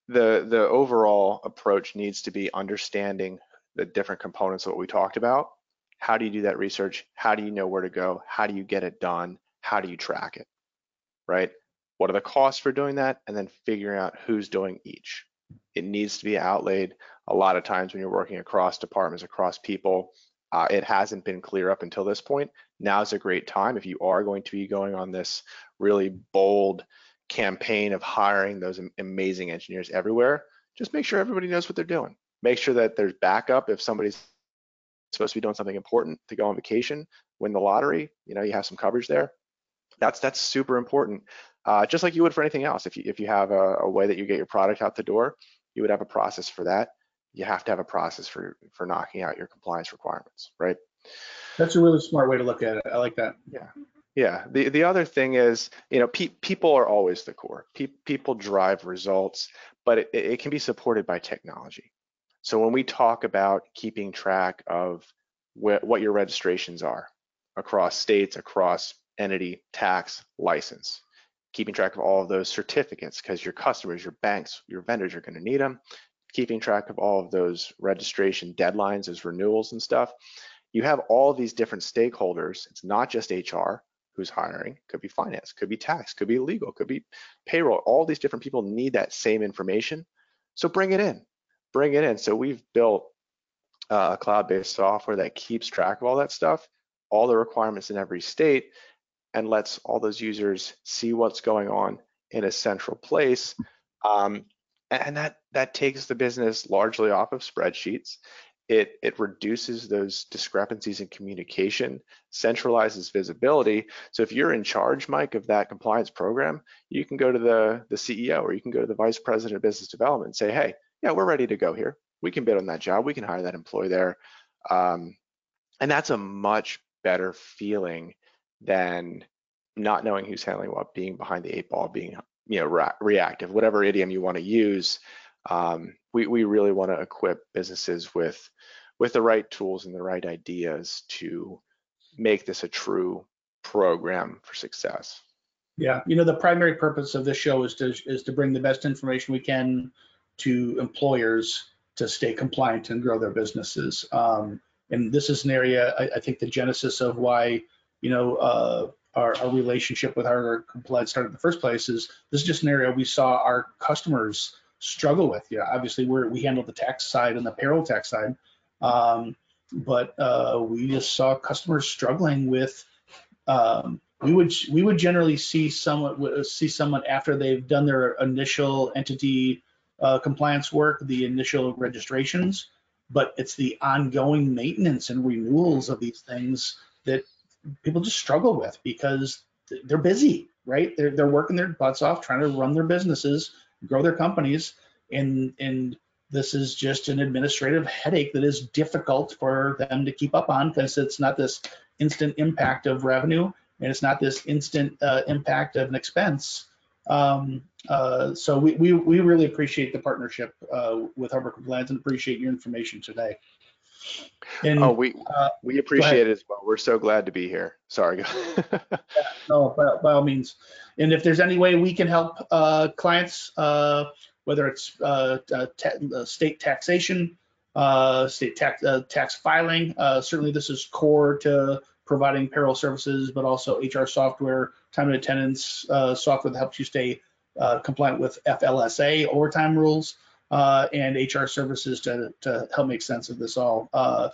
Speaker 2: the the overall approach needs to be understanding the different components of what we talked about. How do you do that research? How do you know where to go? How do you get it done? How do you track it? Right? What are the costs for doing that? And then figuring out who's doing each. It needs to be outlaid. A lot of times when you're working across departments across people uh, it hasn't been clear up until this point. Now is a great time if you are going to be going on this really bold campaign of hiring those amazing engineers everywhere. just make sure everybody knows what they're doing. Make sure that there's backup if somebody's supposed to be doing something important to go on vacation, win the lottery, you know, you have some coverage there. That's that's super important. Uh, just like you would for anything else. If you if you have a, a way that you get your product out the door, you would have a process for that. You have to have a process for for knocking out your compliance requirements, right?
Speaker 1: That's a really smart way to look at it. I like that.
Speaker 2: Yeah. Yeah. The the other thing is, you know, pe- people are always the core. Pe- people drive results, but it, it can be supported by technology. So when we talk about keeping track of wh- what your registrations are across states, across entity, tax, license, keeping track of all of those certificates because your customers, your banks, your vendors are going to need them, keeping track of all of those registration deadlines as renewals and stuff. You have all these different stakeholders. It's not just HR who's hiring, could be finance, could be tax, could be legal, could be payroll. All these different people need that same information. So bring it in, bring it in. So we've built uh, a cloud-based software that keeps track of all that stuff, all the requirements in every state, and lets all those users see what's going on in a central place. Um, and that that takes the business largely off of spreadsheets. It it reduces those discrepancies in communication, centralizes visibility. So if you're in charge, Mike, of that compliance program, you can go to the the CEO or you can go to the vice president of business development and say, hey, yeah, we're ready to go here. We can bid on that job. We can hire that employee there. Um, and that's a much better feeling than not knowing who's handling what, being behind the eight ball, being you know re- reactive, whatever idiom you want to use. Um, we we really want to equip businesses with with the right tools and the right ideas to make this a true program for success.
Speaker 1: Yeah, you know the primary purpose of this show is to is to bring the best information we can to employers to stay compliant and grow their businesses. Um, and this is an area I, I, think the genesis of why you know uh, our, our, relationship with Harbor Compliance started in the first place is this is just an area we saw our customers struggle with. Yeah, obviously we we handle the tax side and the payroll tax side, um, but uh, we just saw customers struggling with. Um, we would we would generally see someone see someone after they've done their initial entity uh, compliance work, the initial registrations, but it's the ongoing maintenance and renewals of these things that people just struggle with because they're busy, right? They're they're working their butts off trying to run their businesses, grow their companies, and and this is just an administrative headache that is difficult for them to keep up on because it's not this instant impact of revenue and it's not this instant uh, impact of an expense. Um, uh, so we, we, we really appreciate the partnership uh, with Harbor Compliance and appreciate your information today.
Speaker 2: And, oh, we uh, we appreciate it as well. We're so glad to be here. Sorry.
Speaker 1: yeah, no, by, by, all means. And if there's any way we can help uh, clients, uh, whether it's uh, ta state taxation, uh, state tax uh, tax filing, certainly this is core to providing payroll services, but also HR software, time and attendance software that helps you stay compliant with FLSA overtime rules uh, and HR services to, to help make sense of this all. Uh,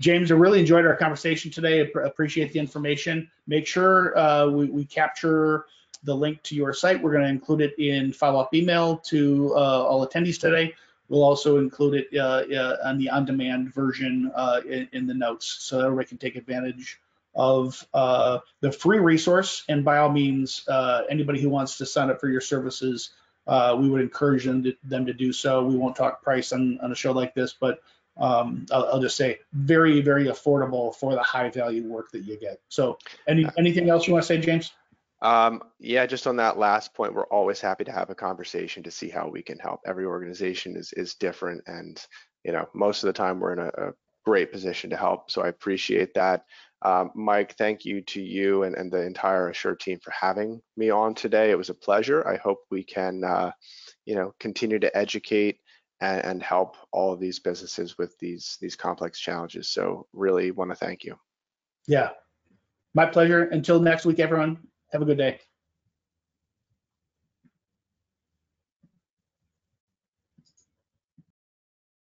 Speaker 1: James, I really enjoyed our conversation today. Appreciate the information. Make sure uh, we, we, capture the link to your site. We're going to include it in follow-up email to uh, all attendees today. We'll also include it uh, on the on-demand version in, in, the notes so that everybody can take advantage of the free resource. And by all means, anybody who wants to sign up for your services uh, we would encourage them to, them to do so. We won't talk price on, on a show like this, but um, I'll, I'll, just say very, very affordable for the high value work that you get. So any, anything else you want to say, James?
Speaker 2: Um, yeah, just on that last point, we're always happy to have a conversation to see how we can help. Every organization is, is different and, you know, most of the time we're in a, a great position to help. So I appreciate that. Um, Mike, thank you to you and, and, the entire Asure team for having me on today. It was a pleasure. I hope we can, uh, you know, continue to educate and, and, help all of these businesses with these these complex challenges. So really want to thank you.
Speaker 1: Yeah, my pleasure. Until next week, everyone. Have a good day.